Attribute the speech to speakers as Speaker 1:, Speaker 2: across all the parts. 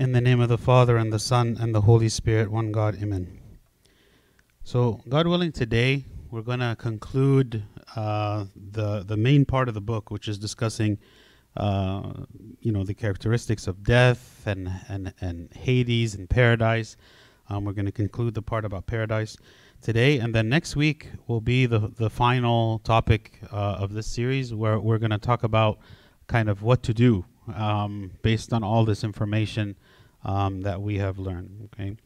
Speaker 1: In the name of the Father, and the Son, and the Holy Spirit, one God, amen. So, God willing, today we're going to conclude uh, the, the main part of the book, which is discussing, uh, you know, the characteristics of death and, and, and Hades and paradise. Um, we're going to conclude the part about paradise today, and then next week will be the, the final topic uh, of this series, where we're going to talk about kind of what to do um, based on all this information um, that we have learned. Okay.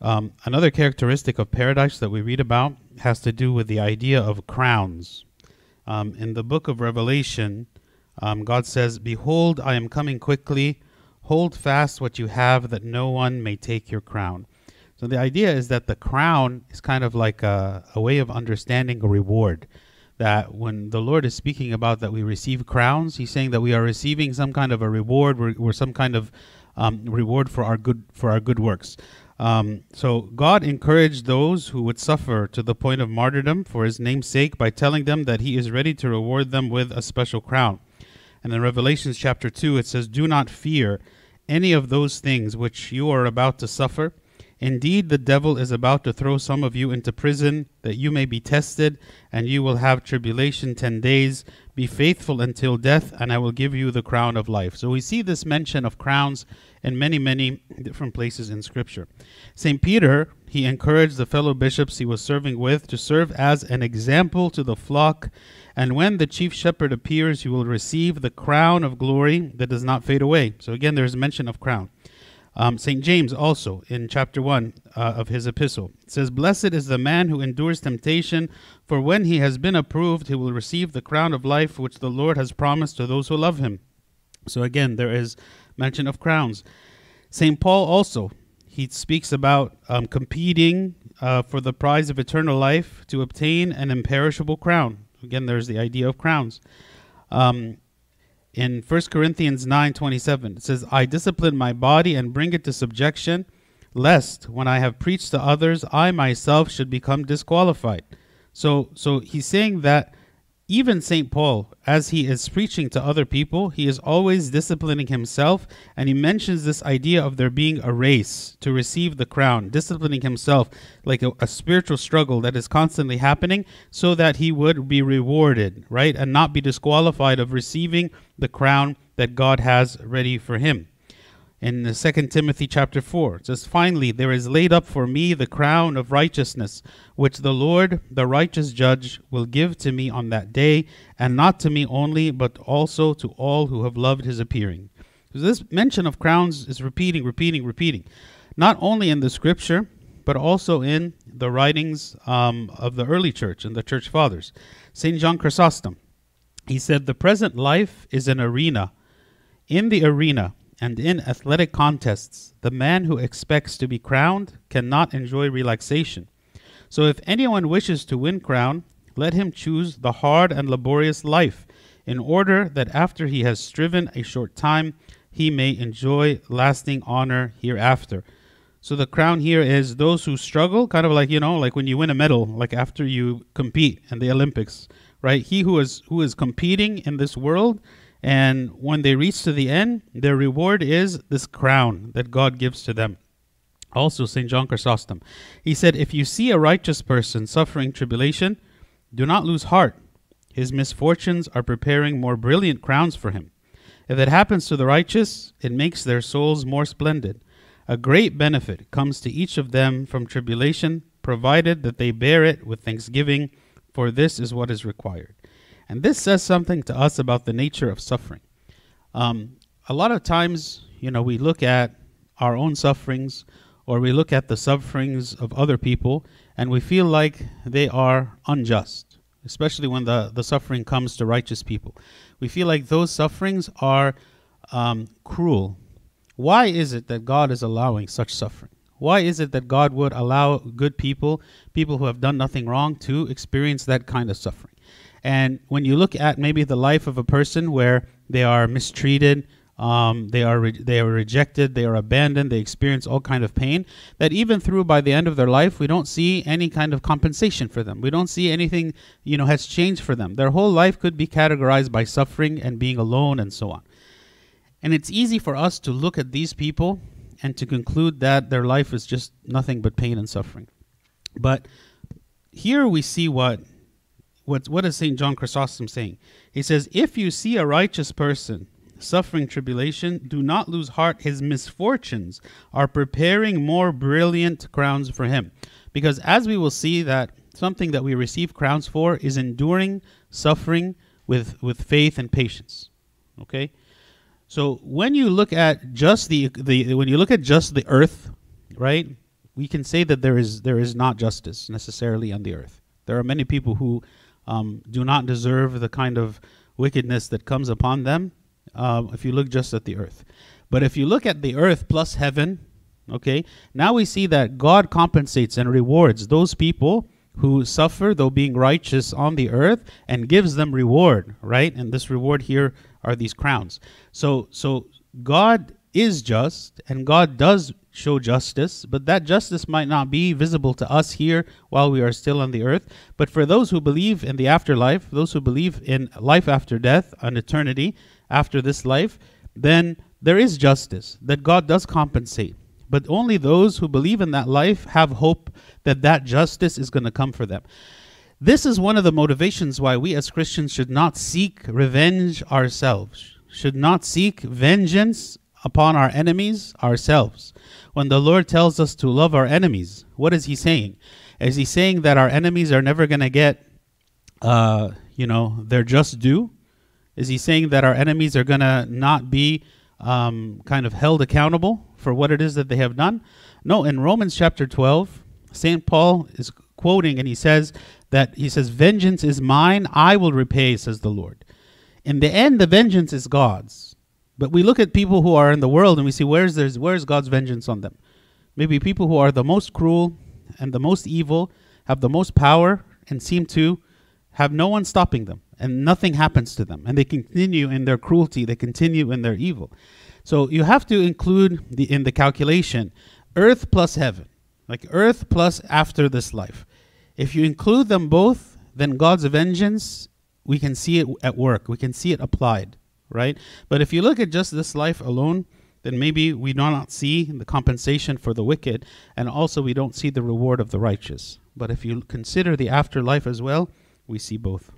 Speaker 1: Um, another characteristic of paradise that we read about has to do with the idea of crowns. Um, in the book of Revelation, um, God says, Behold, I am coming quickly. Hold fast what you have, that no one may take your crown. So the idea is that the crown is kind of like a, a way of understanding a reward. That when the Lord is speaking about that we receive crowns, He's saying that we are receiving some kind of a reward, we're, we're some kind of um, reward for our good for our good works. Um, so God encouraged those who would suffer to the point of martyrdom for His name's sake by telling them that He is ready to reward them with a special crown. And in Revelations chapter two, it says, "Do not fear any of those things which you are about to suffer." Indeed, the devil is about to throw some of you into prison, that you may be tested, and you will have tribulation ten days. Be faithful until death, and I will give you the crown of life. So we see this mention of crowns in many, many different places in Scripture. St. Peter, he encouraged the fellow bishops he was serving with to serve as an example to the flock, and when the chief shepherd appears, you will receive the crown of glory that does not fade away. So again, there's mention of crown. Um, St. James also, in chapter 1 uh, of his epistle, says, Blessed is the man who endures temptation, for when he has been approved, he will receive the crown of life which the Lord has promised to those who love him. So again, there is mention of crowns. St. Paul also, he speaks about um, competing uh, for the prize of eternal life to obtain an imperishable crown. Again, there's the idea of crowns. Um, in 1 Corinthians 9:27 it says I discipline my body and bring it to subjection lest when I have preached to others I myself should become disqualified. So so he's saying that even St. Paul, as he is preaching to other people, he is always disciplining himself, and he mentions this idea of there being a race to receive the crown, disciplining himself like a, a, spiritual struggle that is constantly happening so that he would be rewarded, right? And not be disqualified of receiving the crown that God has ready for him in 2 Timothy chapter 4. It says, Finally, there is laid up for me the crown of righteousness, which the Lord, the righteous judge, will give to me on that day, and not to me only, but also to all who have loved his appearing. So this mention of crowns is repeating, repeating, repeating, not only in the scripture, but also in the writings um, of the early church and the church fathers. St. John Chrysostom, he said, The present life is an arena. In the arena, and in athletic contests, the man who expects to be crowned cannot enjoy relaxation. So if anyone wishes to win crown, let him choose the hard and laborious life, in order that after he has striven a short time, he may enjoy lasting honor hereafter. So the crown here is those who struggle, kind of like you know, like when you win a medal, like after you compete in the Olympics, right? He who is who is competing in this world and when they reach to the end, their reward is this crown that God gives to them. Also, St. John Chrysostom, he said, If you see a righteous person suffering tribulation, do not lose heart. His misfortunes are preparing more brilliant crowns for him. If it happens to the righteous, it makes their souls more splendid. A great benefit comes to each of them from tribulation, provided that they bear it with thanksgiving, for this is what is required. And this says something to us about the nature of suffering. Um, a lot of times, you know, we look at our own sufferings or we look at the sufferings of other people and we feel like they are unjust, especially when the, the suffering comes to righteous people. We feel like those sufferings are um, cruel. Why is it that God is allowing such suffering? Why is it that God would allow good people, people who have done nothing wrong, to experience that kind of suffering? And when you look at maybe the life of a person where they are mistreated, um, they are re- they are rejected, they are abandoned, they experience all kind of pain. That even through by the end of their life, we don't see any kind of compensation for them. We don't see anything you know has changed for them. Their whole life could be categorized by suffering and being alone and so on. And it's easy for us to look at these people and to conclude that their life is just nothing but pain and suffering. But here we see what what what is Saint John Chrysostom saying? He says, "If you see a righteous person suffering tribulation, do not lose heart. His misfortunes are preparing more brilliant crowns for him." Because as we will see that something that we receive crowns for is enduring suffering with with faith and patience. Okay? So when you look at just the the when you look at just the earth, right? We can say that there is there is not justice necessarily on the earth. There are many people who um, do not deserve the kind of wickedness that comes upon them. Uh, if you look just at the earth, but if you look at the earth plus heaven, okay, now we see that God compensates and rewards those people who suffer though being righteous on the earth and gives them reward right and this reward here are these crowns so so god is just and god does show justice but that justice might not be visible to us here while we are still on the earth but for those who believe in the afterlife those who believe in life after death an eternity after this life then there is justice that god does compensate but only those who believe in that life have hope that that justice is going to come for them. This is one of the motivations why we as Christians should not seek revenge ourselves, should not seek vengeance upon our enemies ourselves. When the Lord tells us to love our enemies, what is He saying? Is He saying that our enemies are never going to get, uh, you know, their just due? Is He saying that our enemies are going to not be um, kind of held accountable for what it is that they have done? No, in Romans chapter 12, St. Paul is quoting and he says that he says, Vengeance is mine, I will repay, says the Lord. In the end, the vengeance is God's. But we look at people who are in the world and we see where's where's God's vengeance on them. Maybe people who are the most cruel and the most evil have the most power and seem to have no one stopping them and nothing happens to them and they continue in their cruelty they continue in their evil so you have to include the in the calculation earth plus heaven like earth plus after this life. If you include them both, then God's vengeance, we can see it at work. We can see it applied, right? But if you look at just this life alone, then maybe we do not see the compensation for the wicked, and also we don't see the reward of the righteous. But if you consider the afterlife as well, we see both.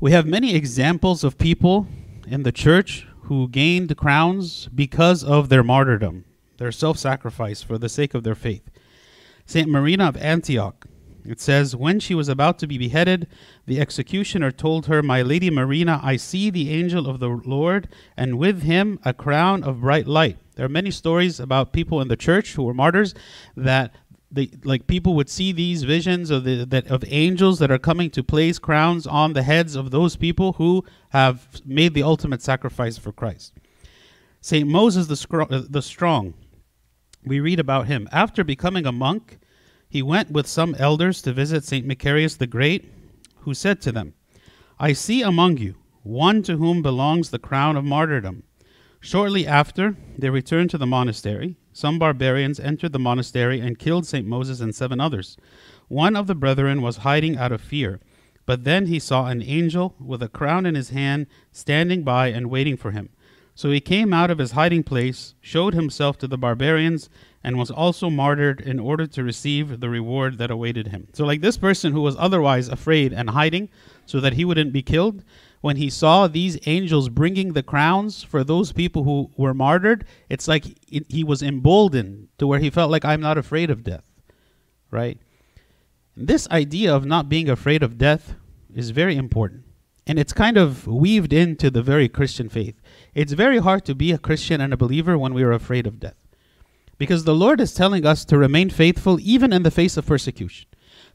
Speaker 1: We have many examples of people in the church who gained crowns because of their martyrdom their self sacrifice for the sake of their faith. St. Marina of Antioch, it says, When she was about to be beheaded, the executioner told her, My lady Marina, I see the angel of the Lord, and with him a crown of bright light. There are many stories about people in the church who were martyrs that they, like people would see these visions of the that of angels that are coming to place crowns on the heads of those people who have made the ultimate sacrifice for Christ. Saint Moses the, the strong we read about him. After becoming a monk, he went with some elders to visit St. Macarius the Great, who said to them, I see among you one to whom belongs the crown of martyrdom. Shortly after, they returned to the monastery. Some barbarians entered the monastery and killed St. Moses and seven others. One of the brethren was hiding out of fear, but then he saw an angel with a crown in his hand standing by and waiting for him. So he came out of his hiding place, showed himself to the barbarians, and was also martyred in order to receive the reward that awaited him. So, like this person who was otherwise afraid and hiding so that he wouldn't be killed, when he saw these angels bringing the crowns for those people who were martyred, it's like he was emboldened to where he felt like, I'm not afraid of death. Right? This idea of not being afraid of death is very important. And it's kind of weaved into the very Christian faith. It's very hard to be a Christian and a believer when we are afraid of death. Because the Lord is telling us to remain faithful even in the face of persecution,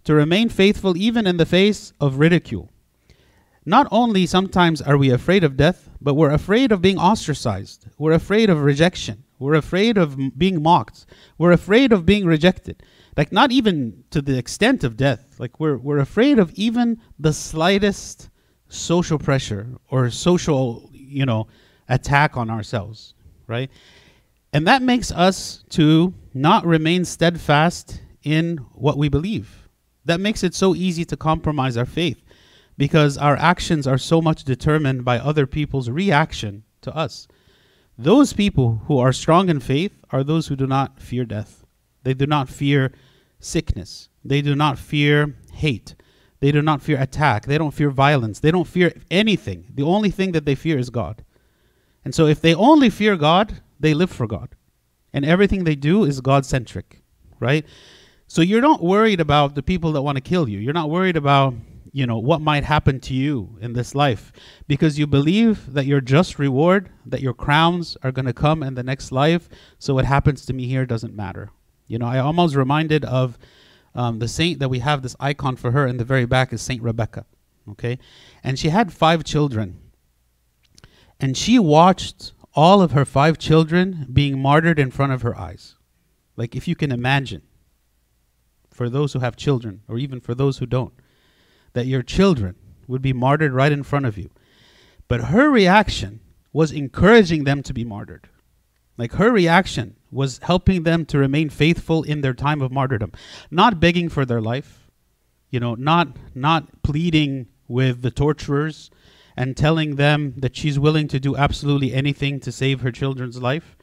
Speaker 1: to remain faithful even in the face of ridicule. Not only sometimes are we afraid of death, but we're afraid of being ostracized. We're afraid of rejection. We're afraid of being mocked. We're afraid of being rejected. Like, not even to the extent of death. Like, we're, we're afraid of even the slightest social pressure or social, you know, attack on ourselves, right? And that makes us to not remain steadfast in what we believe. That makes it so easy to compromise our faith because our actions are so much determined by other people's reaction to us. Those people who are strong in faith are those who do not fear death. They do not fear sickness. They do not fear hate. They do not fear attack. They don't fear violence. They don't fear anything. The only thing that they fear is God. And so if they only fear God, they live for God. And everything they do is God centric, right? So you're not worried about the people that want to kill you. You're not worried about, you know, what might happen to you in this life because you believe that your just reward, that your crowns are going to come in the next life. So what happens to me here doesn't matter. You know, I almost reminded of um, the saint that we have this icon for her in the very back is Saint Rebecca. Okay, and she had five children, and she watched all of her five children being martyred in front of her eyes. Like if you can imagine, for those who have children, or even for those who don't, that your children would be martyred right in front of you. But her reaction was encouraging them to be martyred. Like her reaction was helping them to remain faithful in their time of martyrdom, not begging for their life, you know, not not pleading with the torturers and telling them that she's willing to do absolutely anything to save her children's life.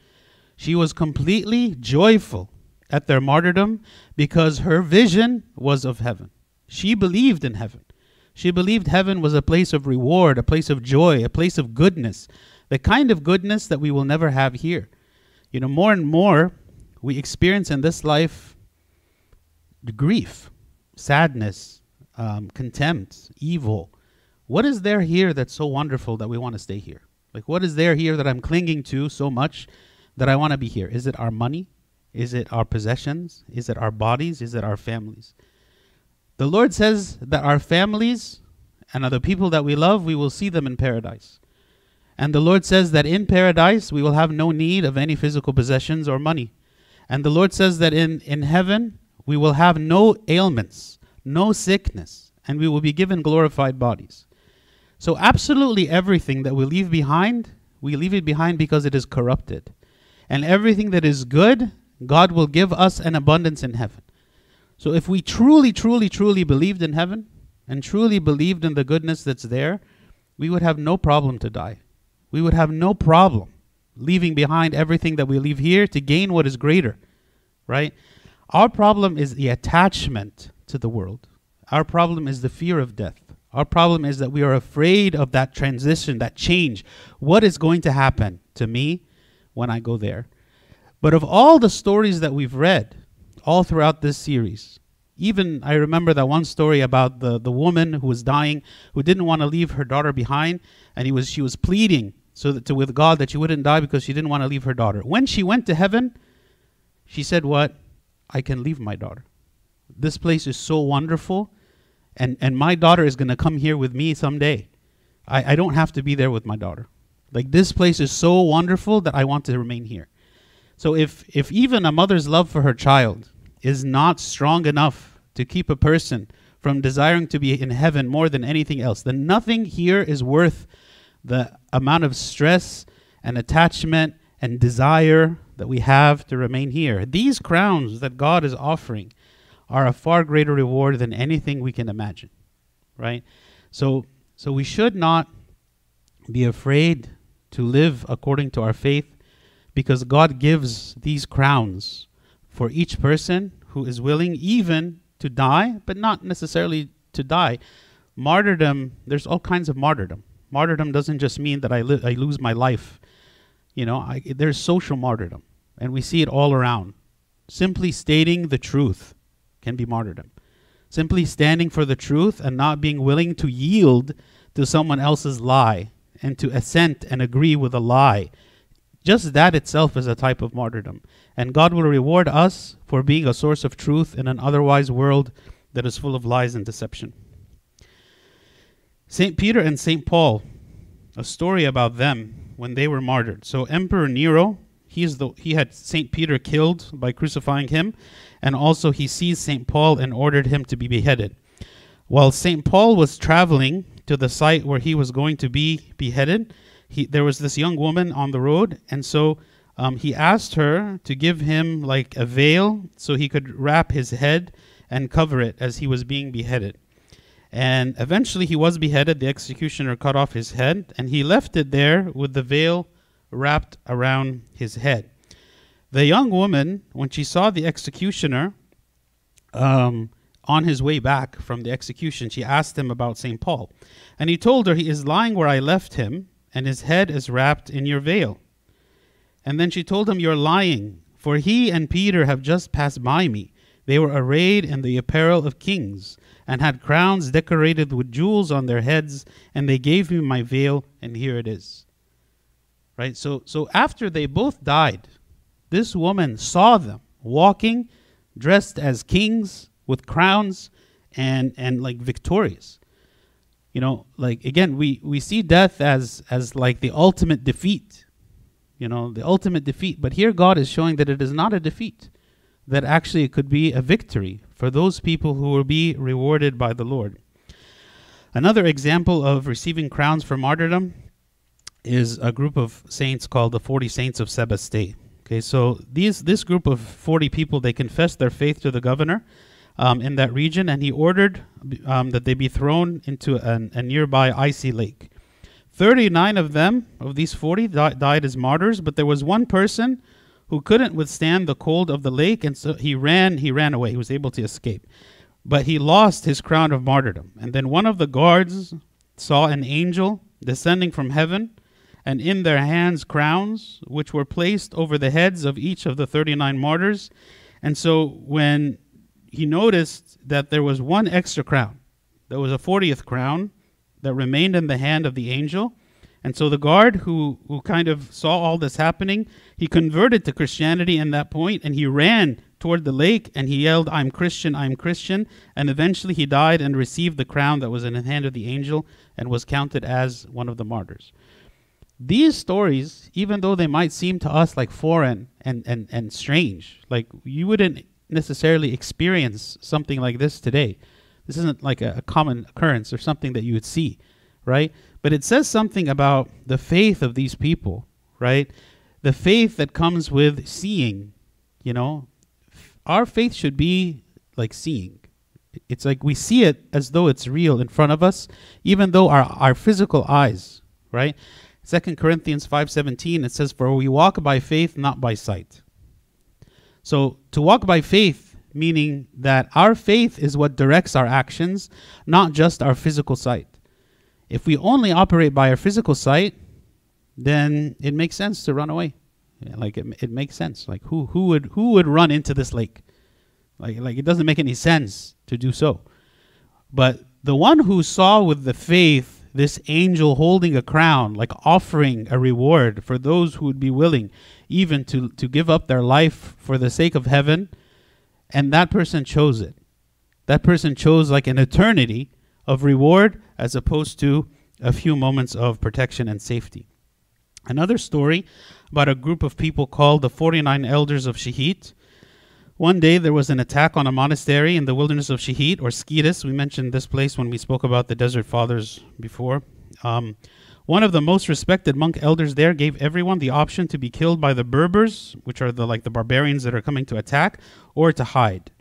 Speaker 1: She was completely joyful at their martyrdom because her vision was of heaven. She believed in heaven. She believed heaven was a place of reward, a place of joy, a place of goodness, the kind of goodness that we will never have here. You know, more and more we experience in this life grief, sadness, um, contempt, evil. What is there here that's so wonderful that we want to stay here? Like, what is there here that I'm clinging to so much that I want to be here? Is it our money? Is it our possessions? Is it our bodies? Is it our families? The Lord says that our families and other people that we love, we will see them in paradise. And the Lord says that in paradise we will have no need of any physical possessions or money. And the Lord says that in, in heaven we will have no ailments, no sickness, and we will be given glorified bodies. So, absolutely everything that we leave behind, we leave it behind because it is corrupted. And everything that is good, God will give us an abundance in heaven. So, if we truly, truly, truly believed in heaven and truly believed in the goodness that's there, we would have no problem to die we would have no problem leaving behind everything that we leave here to gain what is greater, right? Our problem is the attachment to the world. Our problem is the fear of death. Our problem is that we are afraid of that transition, that change. What is going to happen to me when I go there? But of all the stories that we've read all throughout this series, even I remember that one story about the, the woman who was dying, who didn't want to leave her daughter behind, and he was she was pleading so that to, with God that she wouldn't die because she didn't want to leave her daughter. When she went to heaven, she said, What? I can leave my daughter. This place is so wonderful, and, and my daughter is going to come here with me someday. I, I don't have to be there with my daughter. Like, this place is so wonderful that I want to remain here. So, if, if even a mother's love for her child is not strong enough to keep a person from desiring to be in heaven more than anything else, then nothing here is worth the amount of stress and attachment and desire that we have to remain here. These crowns that God is offering are a far greater reward than anything we can imagine. Right? So so we should not be afraid to live according to our faith because God gives these crowns for each person who is willing even to die, but not necessarily to die. Martyrdom, there's all kinds of martyrdom. Martyrdom doesn't just mean that I, li- I lose my life. You know, I, there's social martyrdom, and we see it all around. Simply stating the truth can be martyrdom. Simply standing for the truth and not being willing to yield to someone else's lie and to assent and agree with a lie. Just that itself is a type of martyrdom. And God will reward us for being a source of truth in an otherwise world that is full of lies and deception. St. Peter and St. Paul, a story about them when they were martyred. So Emperor Nero, he's the he had St. Peter killed by crucifying him, and also he seized St. Paul and ordered him to be beheaded. While St. Paul was traveling to the site where he was going to be beheaded, he, there was this young woman on the road, and so um, he asked her to give him like a veil so he could wrap his head and cover it as he was being beheaded. And eventually he was beheaded. The executioner cut off his head, and he left it there with the veil wrapped around his head. The young woman, when she saw the executioner um, on his way back from the execution, she asked him about St. Paul. And he told her, He is lying where I left him, and his head is wrapped in your veil. And then she told him, You're lying, for he and Peter have just passed by me. They were arrayed in the apparel of kings, and had crowns decorated with jewels on their heads, and they gave me my veil, and here it is. Right? So so after they both died, this woman saw them walking dressed as kings with crowns and and like victorious. You know, like again, we we see death as as like the ultimate defeat. You know, the ultimate defeat, but here God is showing that it is not a defeat that actually it could be a victory for those people who will be rewarded by the Lord. Another example of receiving crowns for martyrdom is a group of saints called the 40 Saints of Sebaste. Okay, so these this group of 40 people they confessed their faith to the governor um, in that region, and he ordered um, that they be thrown into an, a nearby icy lake. 39 of them, of these 40, di- died as martyrs, but there was one person who couldn't withstand the cold of the lake, and so he ran. He ran away. He was able to escape, but he lost his crown of martyrdom. And then one of the guards saw an angel descending from heaven, and in their hands crowns, which were placed over the heads of each of the thirty-nine martyrs. And so when he noticed that there was one extra crown, there was a fortieth crown that remained in the hand of the angel and so the guard who, who kind of saw all this happening, he converted to Christianity in that point and he ran toward the lake and he yelled, I'm Christian, I'm Christian. And eventually he died and received the crown that was in the hand of the angel and was counted as one of the martyrs. These stories, even though they might seem to us like foreign and, and, and strange, like you wouldn't necessarily experience something like this today. This isn't like a, a common occurrence or something that you would see, right? But it says something about the faith of these people, right? The faith that comes with seeing, you know. Our faith should be like seeing. It's like we see it as though it's real in front of us, even though our, our physical eyes, right? Second Corinthians 5:17 it says for we walk by faith not by sight. So to walk by faith meaning that our faith is what directs our actions, not just our physical sight. If we only operate by our physical sight, then it makes sense to run away. Like it, it makes sense. Like who who would who would run into this lake? Like like it doesn't make any sense to do so. But the one who saw with the faith this angel holding a crown, like offering a reward for those who would be willing even to, to give up their life for the sake of heaven, and that person chose it. That person chose like an eternity of reward as opposed to a few moments of protection and safety. Another story about a group of people called the 49 Elders of Shihit. One day there was an attack on a monastery in the wilderness of Shihit or Scetis. We mentioned this place when we spoke about the Desert Fathers before. Um, one of the most respected monk elders there gave everyone the option to be killed by the Berbers, which are the like the barbarians that are coming to attack, or to hide.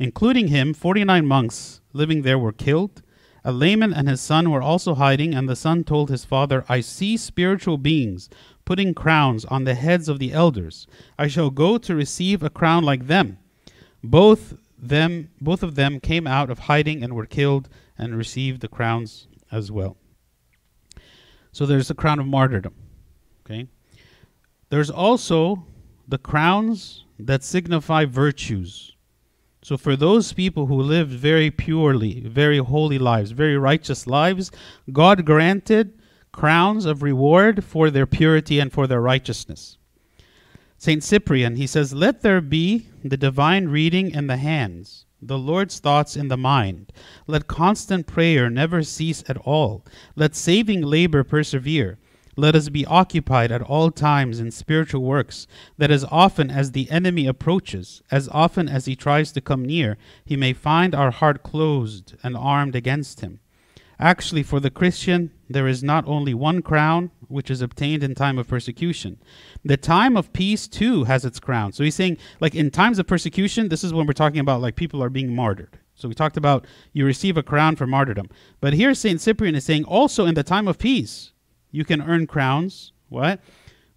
Speaker 1: Including him, 49 monks living there were killed. A layman and his son were also hiding, and the son told his father, I see spiritual beings putting crowns on the heads of the elders. I shall go to receive a crown like them. Both them both of them came out of hiding and were killed and received the crowns as well. So there's the crown of martyrdom. Okay? There's also the crowns that signify virtues. So, for those people who lived very purely, very holy lives, very righteous lives, God granted crowns of reward for their purity and for their righteousness. St. Cyprian, he says, Let there be the divine reading in the hands, the Lord's thoughts in the mind. Let constant prayer never cease at all. Let saving labor persevere. Let us be occupied at all times in spiritual works, that as often as the enemy approaches, as often as he tries to come near, he may find our heart closed and armed against him. Actually, for the Christian, there is not only one crown, which is obtained in time of persecution. The time of peace, too, has its crown. So he's saying, like, in times of persecution, this is when we're talking about, like, people are being martyred. So we talked about you receive a crown for martyrdom. But here, St. Cyprian is saying, also in the time of peace, you can earn crowns. What?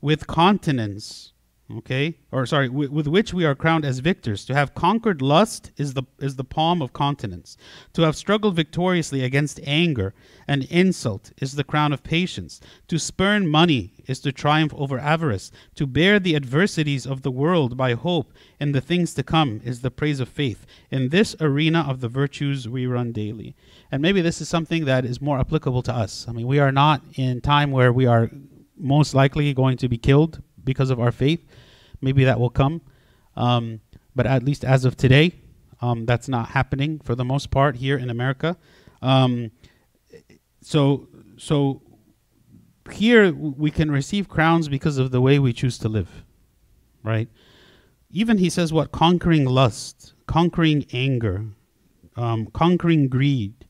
Speaker 1: with continence okay? Or sorry with, with, which we are crowned as victors. To have conquered lust is the is the palm of continence. To have struggled victoriously against anger and insult is the crown of patience. To spurn money is to triumph over avarice. To bear the adversities of the world by hope in the things to come is the praise of faith. In this arena of the virtues we run daily. And maybe this is something that is more applicable to us. I mean we are not in time where we are most likely going to be killed because of our faith. Maybe that will come. Um, but at least as of today, um, that's not happening for the most part here in America. Um, so, so here we can receive crowns because of the way we choose to live, right? Even he says what conquering lust, conquering anger, um, conquering greed.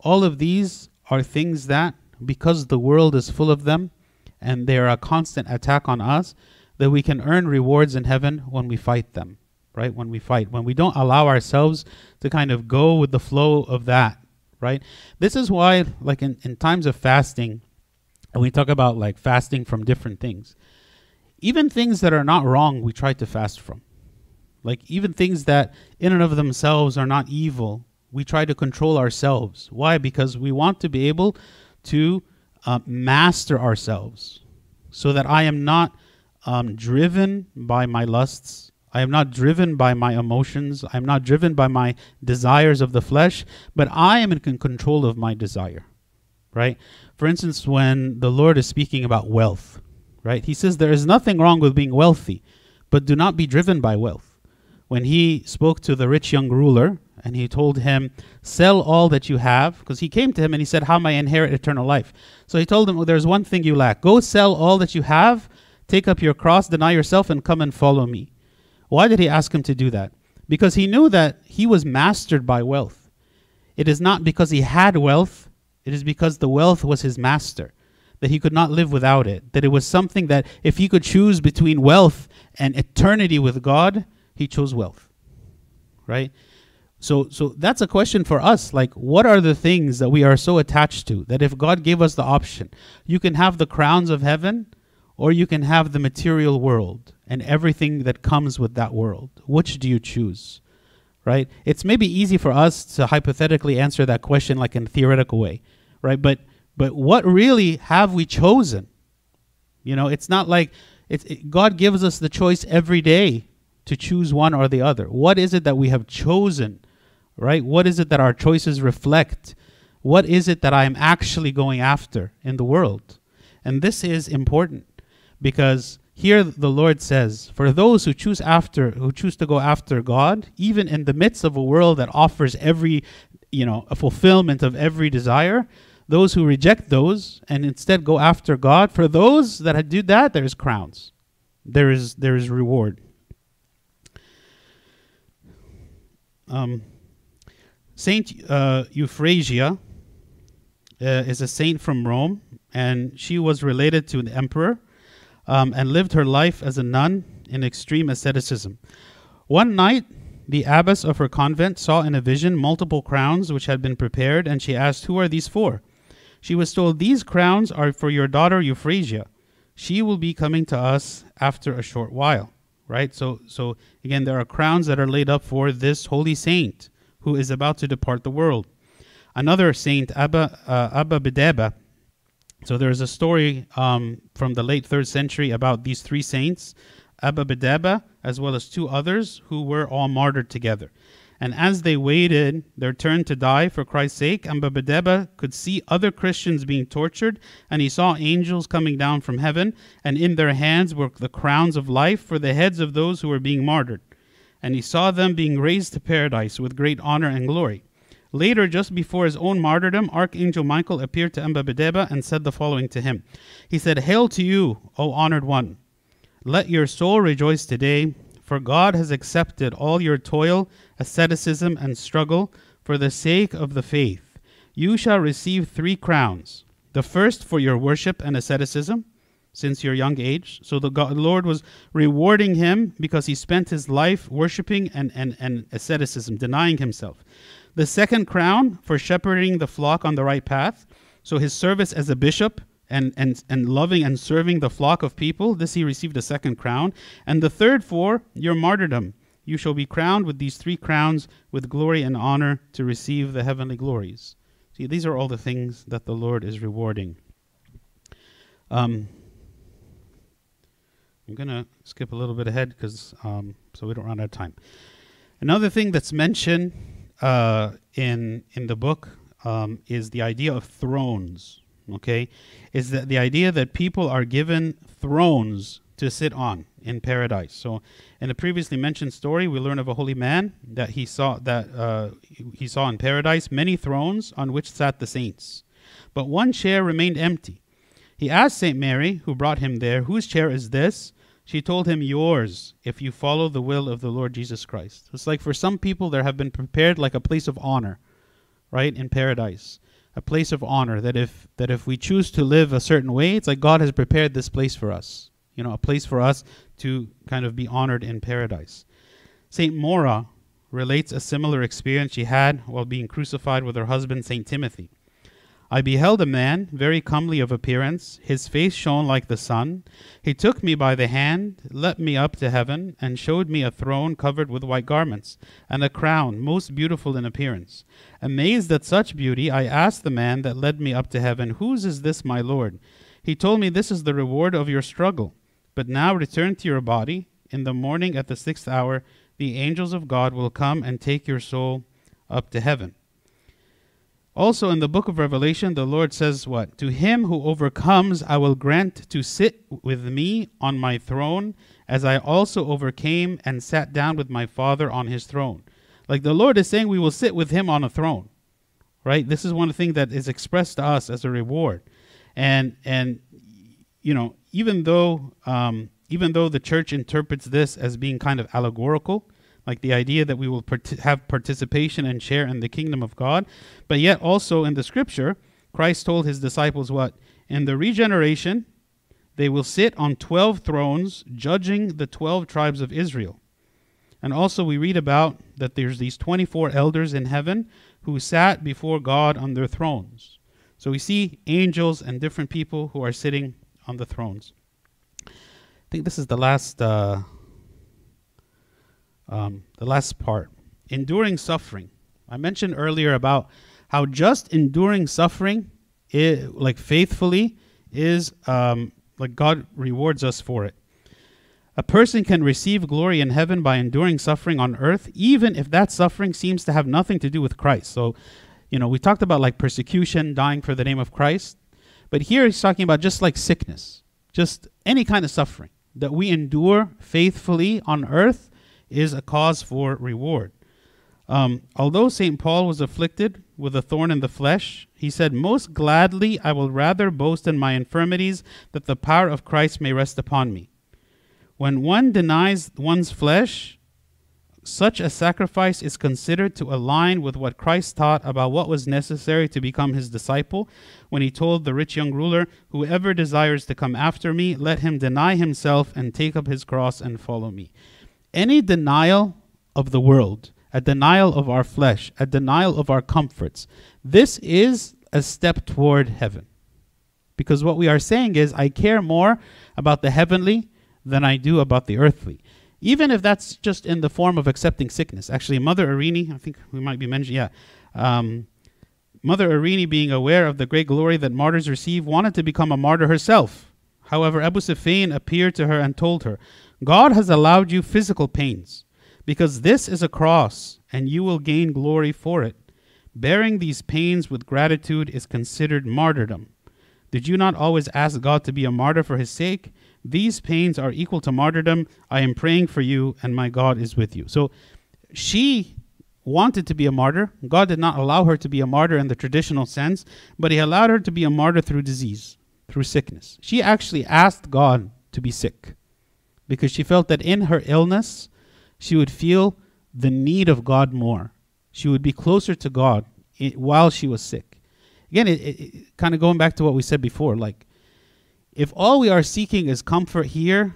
Speaker 1: All of these are things that, because the world is full of them, and they're a constant attack on us, that we can earn rewards in heaven when we fight them, right? When we fight, when we don't allow ourselves to kind of go with the flow of that, right? This is why, like in, in times of fasting, and we talk about like fasting from different things, even things that are not wrong, we try to fast from. Like even things that in and of themselves are not evil, we try to control ourselves. Why? Because we want to be able to uh, master ourselves so that I am not um, driven by my lusts. I am not driven by my emotions. I am not driven by my desires of the flesh, but I am in control of my desire. Right? For instance, when the Lord is speaking about wealth, right? He says there is nothing wrong with being wealthy, but do not be driven by wealth. When he spoke to the rich young ruler, and he told him, Sell all that you have. Because he came to him and he said, How may I inherit eternal life? So he told him, well, There's one thing you lack. Go sell all that you have, take up your cross, deny yourself, and come and follow me. Why did he ask him to do that? Because he knew that he was mastered by wealth. It is not because he had wealth, it is because the wealth was his master, that he could not live without it, that it was something that if he could choose between wealth and eternity with God, he chose wealth. Right? So so that's a question for us. Like what are the things that we are so attached to that if God gave us the option, you can have the crowns of heaven or you can have the material world and everything that comes with that world. Which do you choose? Right? It's maybe easy for us to hypothetically answer that question like in a theoretical way, right? But but what really have we chosen? You know, it's not like it's it, God gives us the choice every day to choose one or the other. What is it that we have chosen? right? What is it that our choices reflect? What is it that I am actually going after in the world? And this is important because here the Lord says, for those who choose after who choose to go after God, even in the midst of a world that offers every, you know, a fulfillment of every desire, those who reject those and instead go after God, for those that do that, there is crowns. There is there is reward. Um, Saint uh, Euphrasia uh, is a saint from Rome, and she was related to the emperor um, and lived her life as a nun in extreme asceticism. One night, the abbess of her convent saw in a vision multiple crowns which had been prepared, and she asked, Who are these for? She was told, These crowns are for your daughter Euphrasia. She will be coming to us after a short while. Right? So, so again, there are crowns that are laid up for this holy saint who is about to depart the world. Another saint, Abba, uh, Abba Bideba. So there's a story um, from the late third century about these three saints, Abba Bideba, as well as two others who were all martyred together. And as they waited their turn to die for Christ's sake, Abba Bideba could see other Christians being tortured, and he saw angels coming down from heaven, and in their hands were the crowns of life for the heads of those who were being martyred and he saw them being raised to paradise with great honor and glory. Later, just before his own martyrdom, Archangel Michael appeared to Ambabadeba and said the following to him. He said, Hail to you, O honored one! Let your soul rejoice today, for God has accepted all your toil, asceticism, and struggle for the sake of the faith. You shall receive three crowns the first for your worship and asceticism, since your young age. So the God, Lord was rewarding him because he spent his life worshiping and, and, and asceticism, denying himself. The second crown for shepherding the flock on the right path. So his service as a bishop and, and, and loving and serving the flock of people. This he received a second crown. And the third for your martyrdom. You shall be crowned with these three crowns with glory and honor to receive the heavenly glories. See, these are all the things that the Lord is rewarding. Um, I'm going to skip a little bit ahead because um, so we don't run out of time. Another thing that's mentioned uh, in in the book um, is the idea of thrones. Okay, is that the idea that people are given thrones to sit on in paradise. So, in the previously mentioned story, we learn of a holy man that he saw that uh, he saw in paradise many thrones on which sat the saints, but one chair remained empty. He asked Saint Mary, who brought him there, "Whose chair is this?" She told him, Yours, if you follow the will of the Lord Jesus Christ. It's like for some people, there have been prepared like a place of honor, right, in paradise. A place of honor that if that if we choose to live a certain way, it's like God has prepared this place for us. You know, a place for us to kind of be honored in paradise. Saint Maura relates a similar experience she had while being crucified with her husband Saint Timothy. I beheld a man, very comely of appearance. His face shone like the sun. He took me by the hand, led me up to heaven, and showed me a throne covered with white garments, and a crown most beautiful in appearance. Amazed at such beauty, I asked the man that led me up to heaven, Whose is this, my Lord? He told me, This is the reward of your struggle. But now return to your body. In the morning at the sixth hour, the angels of God will come and take your soul up to heaven. Also in the book of Revelation, the Lord says, What? To him who overcomes, I will grant to sit with me on my throne, as I also overcame and sat down with my Father on his throne. Like the Lord is saying, we will sit with him on a throne. Right? This is one thing that is expressed to us as a reward. And, and you know, even though, um, even though the church interprets this as being kind of allegorical, like the idea that we will part- have participation and share in the kingdom of God. But yet, also in the scripture, Christ told his disciples what? In the regeneration, they will sit on 12 thrones, judging the 12 tribes of Israel. And also, we read about that there's these 24 elders in heaven who sat before God on their thrones. So we see angels and different people who are sitting on the thrones. I think this is the last. Uh, um, the last part enduring suffering. I mentioned earlier about how just enduring suffering, it, like faithfully, is um, like God rewards us for it. A person can receive glory in heaven by enduring suffering on earth, even if that suffering seems to have nothing to do with Christ. So, you know, we talked about like persecution, dying for the name of Christ, but here he's talking about just like sickness, just any kind of suffering that we endure faithfully on earth is a cause for reward. Um, although St. Paul was afflicted with a thorn in the flesh, he said, Most gladly I will rather boast in my infirmities, that the power of Christ may rest upon me. When one denies one's flesh, such a sacrifice is considered to align with what Christ taught about what was necessary to become his disciple when he told the rich young ruler, Whoever desires to come after me, let him deny himself and take up his cross and follow me any denial of the world, a denial of our flesh, a denial of our comforts, this is a step toward heaven. Because what we are saying is, I care more about the heavenly than I do about the earthly. Even if that's just in the form of accepting sickness. Actually, Mother Irini, I think we might be mentioning, yeah. Um, Mother Irini, being aware of the great glory that martyrs receive, wanted to become a martyr herself. However, Abu Sefein appeared to her and told her, God has allowed you physical pains because this is a cross and you will gain glory for it. Bearing these pains with gratitude is considered martyrdom. Did you not always ask God to be a martyr for his sake? These pains are equal to martyrdom. I am praying for you, and my God is with you. So she wanted to be a martyr. God did not allow her to be a martyr in the traditional sense, but He allowed her to be a martyr through disease, through sickness. She actually asked God to be sick because she felt that in her illness, she would feel the need of God more. She would be closer to God while she was sick. Again, it, it, kind of going back to what we said before, like if all we are seeking is comfort here,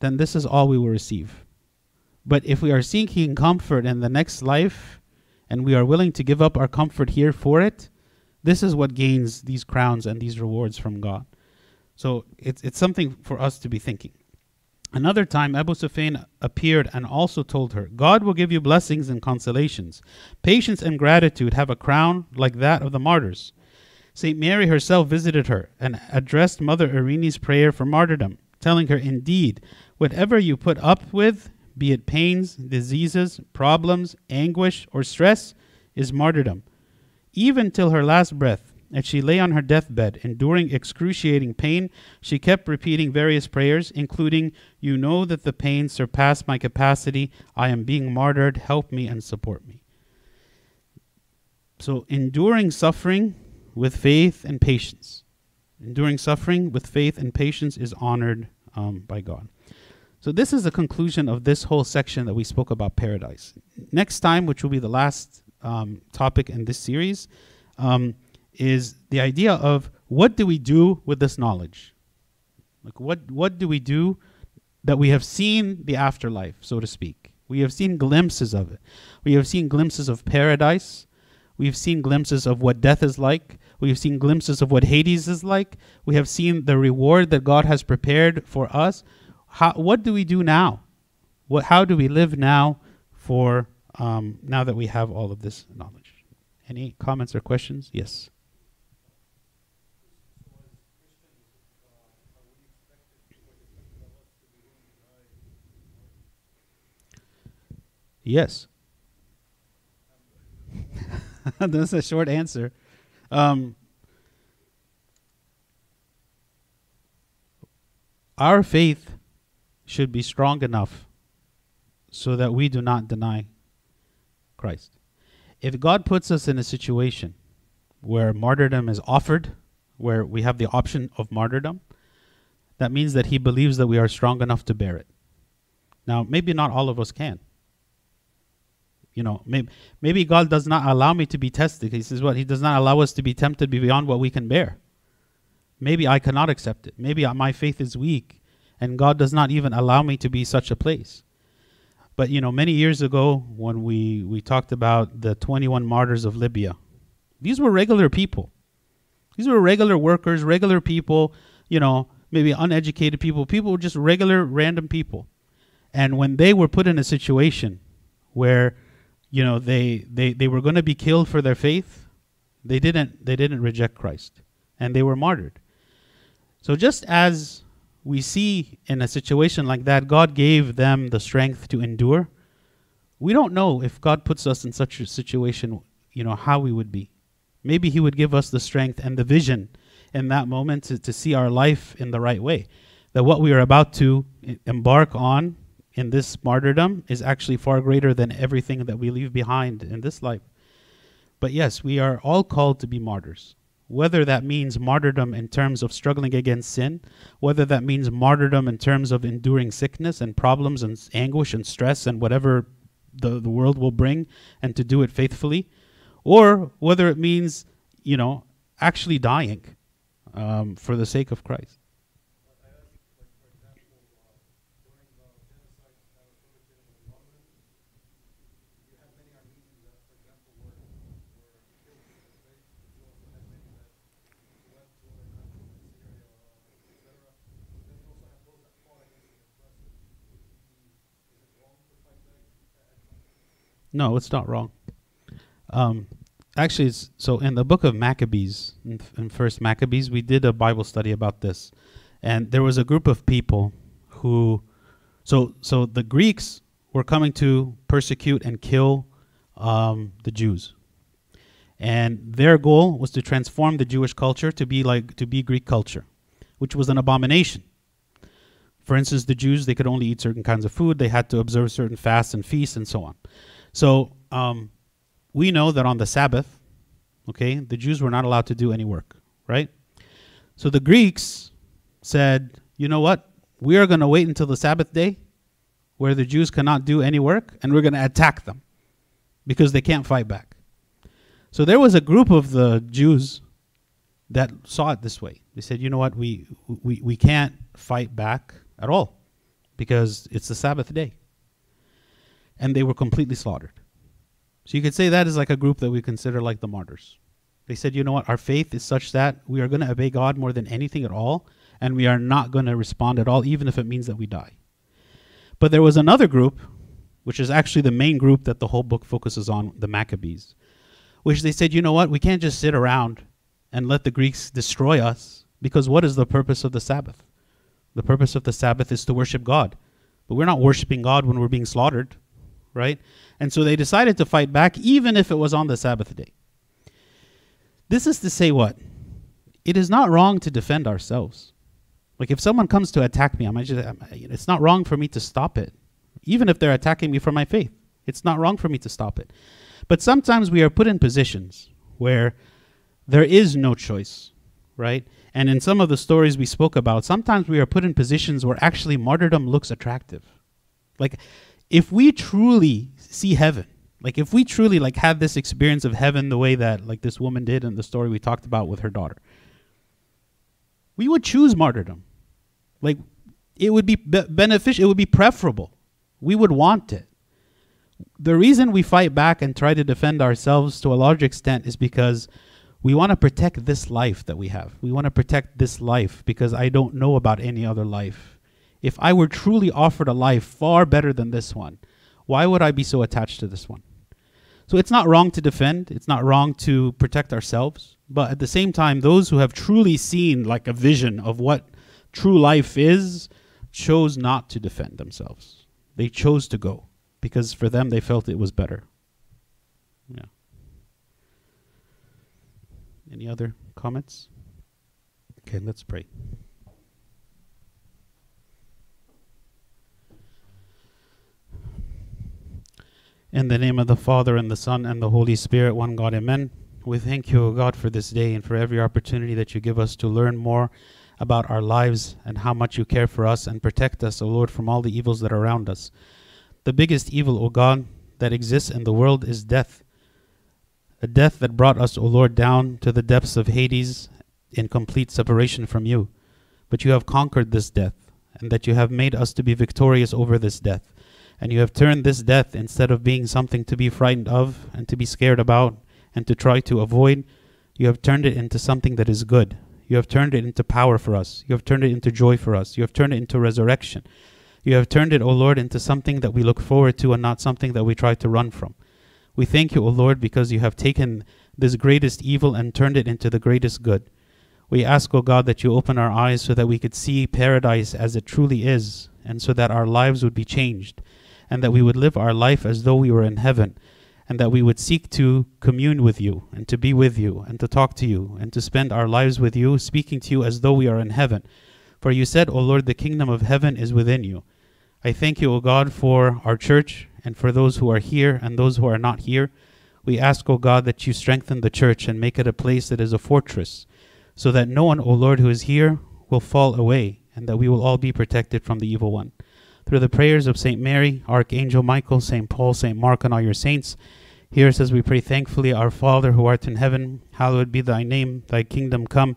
Speaker 1: then this is all we will receive. But if we are seeking comfort in the next life and we are willing to give up our comfort here for it, this is what gains these crowns and these rewards from God. So it's, it's something for us to be thinking. Another time, Abu Sefein appeared and also told her, God will give you blessings and consolations. Patience and gratitude have a crown like that of the martyrs. St. Mary herself visited her and addressed Mother Irene's prayer for martyrdom, telling her, Indeed, whatever you put up with, be it pains, diseases, problems, anguish, or stress, is martyrdom. Even till her last breath, as she lay on her deathbed, enduring excruciating pain, she kept repeating various prayers, including, You know that the pain surpassed my capacity. I am being martyred. Help me and support me. So, enduring suffering with faith and patience. Enduring suffering with faith and patience is honored um, by God. So, this is the conclusion of this whole section that we spoke about paradise. Next time, which will be the last um, topic in this series, um, is the idea of what do we do with this knowledge? Like, what, what do we do that we have seen the afterlife, so to speak? We have seen glimpses of it. We have seen glimpses of paradise. We've seen glimpses of what death is like. We've seen glimpses of what Hades is like. We have seen the reward that God has prepared for us. How, what do we do now? What, how do we live now for um, now that we have all of this knowledge? Any comments or questions? Yes. Yes. That's a short answer. Um, our faith should be strong enough so that we do not deny Christ. If God puts us in a situation where martyrdom is offered, where we have the option of martyrdom, that means that He believes that we are strong enough to bear it. Now, maybe not all of us can. You know, maybe, maybe God does not allow me to be tested. He says, what? He does not allow us to be tempted beyond what we can bear. Maybe I cannot accept it. Maybe my faith is weak and God does not even allow me to be such a place. But, you know, many years ago when we, we talked about the 21 martyrs of Libya, these were regular people. These were regular workers, regular people, you know, maybe uneducated people. People were just regular, random people. And when they were put in a situation where you know they they they were going to be killed for their faith. They didn't they didn't reject Christ and they were martyred. So just as we see in a situation like that God gave them the strength to endure we don't know if God puts us in such a situation you know how we would be. Maybe he would give us the strength and the vision in that moment to, to see our life in the right way that what we are about to eh, embark on in this martyrdom is actually far greater than everything that we leave behind in this life. But yes, we are all called to be martyrs. Whether that means martyrdom in terms of struggling against sin, whether that means martyrdom in terms of enduring sickness and problems and anguish and stress and whatever the, the world will bring, and to do it faithfully, or whether it means, you know, actually dying um, for the sake of Christ. No, it's not wrong. Um, actually, so in the book of Maccabees, in, in First Maccabees, we did a Bible study about this, and there was a group of people who, so so the Greeks were coming to persecute and kill um, the Jews, and their goal was to transform the Jewish culture to be like to be Greek culture, which was an abomination. For instance, the Jews they could only eat certain kinds of food, they had to observe certain fasts and feasts, and so on. So um, we know that on the Sabbath, okay, the Jews were not allowed to do any work, right? So the Greeks said, you know what? We are going to wait until the Sabbath day where the Jews cannot do any work, and we're going to attack them because they can't fight back. So there was a group of the Jews that saw it this way. They said, you know what? We, we, we can't fight back at all because it's the Sabbath day and they were completely slaughtered. So you could say that is like a group that we consider like the martyrs. They said, you know what, our faith is such that we are going to obey God more than anything at all, and we are not going to respond at all, even if it means that we die. But there was another group, which is actually the main group that the whole book focuses on, the Maccabees, which they said, you know what, we can't just sit around and let the Greeks destroy us, because what is the purpose of the Sabbath? The purpose of the Sabbath is to worship God. But we're not worshiping God when we're being slaughtered, right? And so they decided to fight back, even if it was on the Sabbath day. This is to say what? It is not wrong to defend ourselves. Like if someone comes to attack me, I'm just, um, it's not wrong for me to stop it, even if they're attacking me for my faith. It's not wrong for me to stop it. But sometimes we are put in positions where there is no choice, right? And in some of the stories we spoke about, sometimes we are put in positions where actually martyrdom looks attractive. Like if we truly see heaven, like if we truly like had this experience of heaven the way that like this woman did in the story we talked about with her daughter, we would choose martyrdom. Like it would be, be beneficial, it would be preferable. We would want it. The reason we fight back and try to defend ourselves to a large extent is because we want to protect this life that we have. We want to protect this life because I don't know about any other life. If I were truly offered a life far better than this one, why would I be so attached to this one? So it's not wrong to defend, it's not wrong to protect ourselves, but at the same time, those who have truly seen like a vision of what true life is chose not to defend themselves. They chose to go because for them they felt it was better. Yeah. Any other comments? Okay, let's pray. In the name of the Father, and the Son, and the Holy Spirit, one God, amen. We thank you, O God, for this day and for every opportunity that you give us to learn more about our lives and how much you care for us and protect us, O Lord, from all the evils that are around us. The biggest evil, O God, that exists in the world is death. A death that brought us, O Lord, down to the depths of Hades in complete separation from you. But you have conquered this death, and that you have made us to be victorious over this death and you have turned this death instead of being something to be frightened of and to be scared about and to try to avoid, you have turned it into something that is good. You have turned it into power for us. You have turned it into joy for us. You have turned it into resurrection. You have turned it, O Lord, into something that we look forward to and not something that we try to run from. We thank you, O Lord, because you have taken this greatest evil and turned it into the greatest good. We ask, O God, that you open our eyes so that we could see paradise as it truly is, and so that our lives would be changed and that we would live our life as though we were in heaven, and that we would seek to commune with you, and to be with you, and to talk to you, and to spend our lives with you, speaking to you as though we are in heaven. For you said, O Lord, the kingdom of heaven is within you. I thank you, O God, for our church, and for those who are here and those who are not here. We ask, O God, that you strengthen the church and make it a place that is a fortress, so that no one, O Lord, who is here will fall away, and that we will all be protected from the evil one through the prayers of St. Mary, Archangel Michael, St. Paul, St. Mark, and all your saints. Hear us as we pray thankfully, Our Father who art in heaven, hallowed be thy name, thy kingdom come.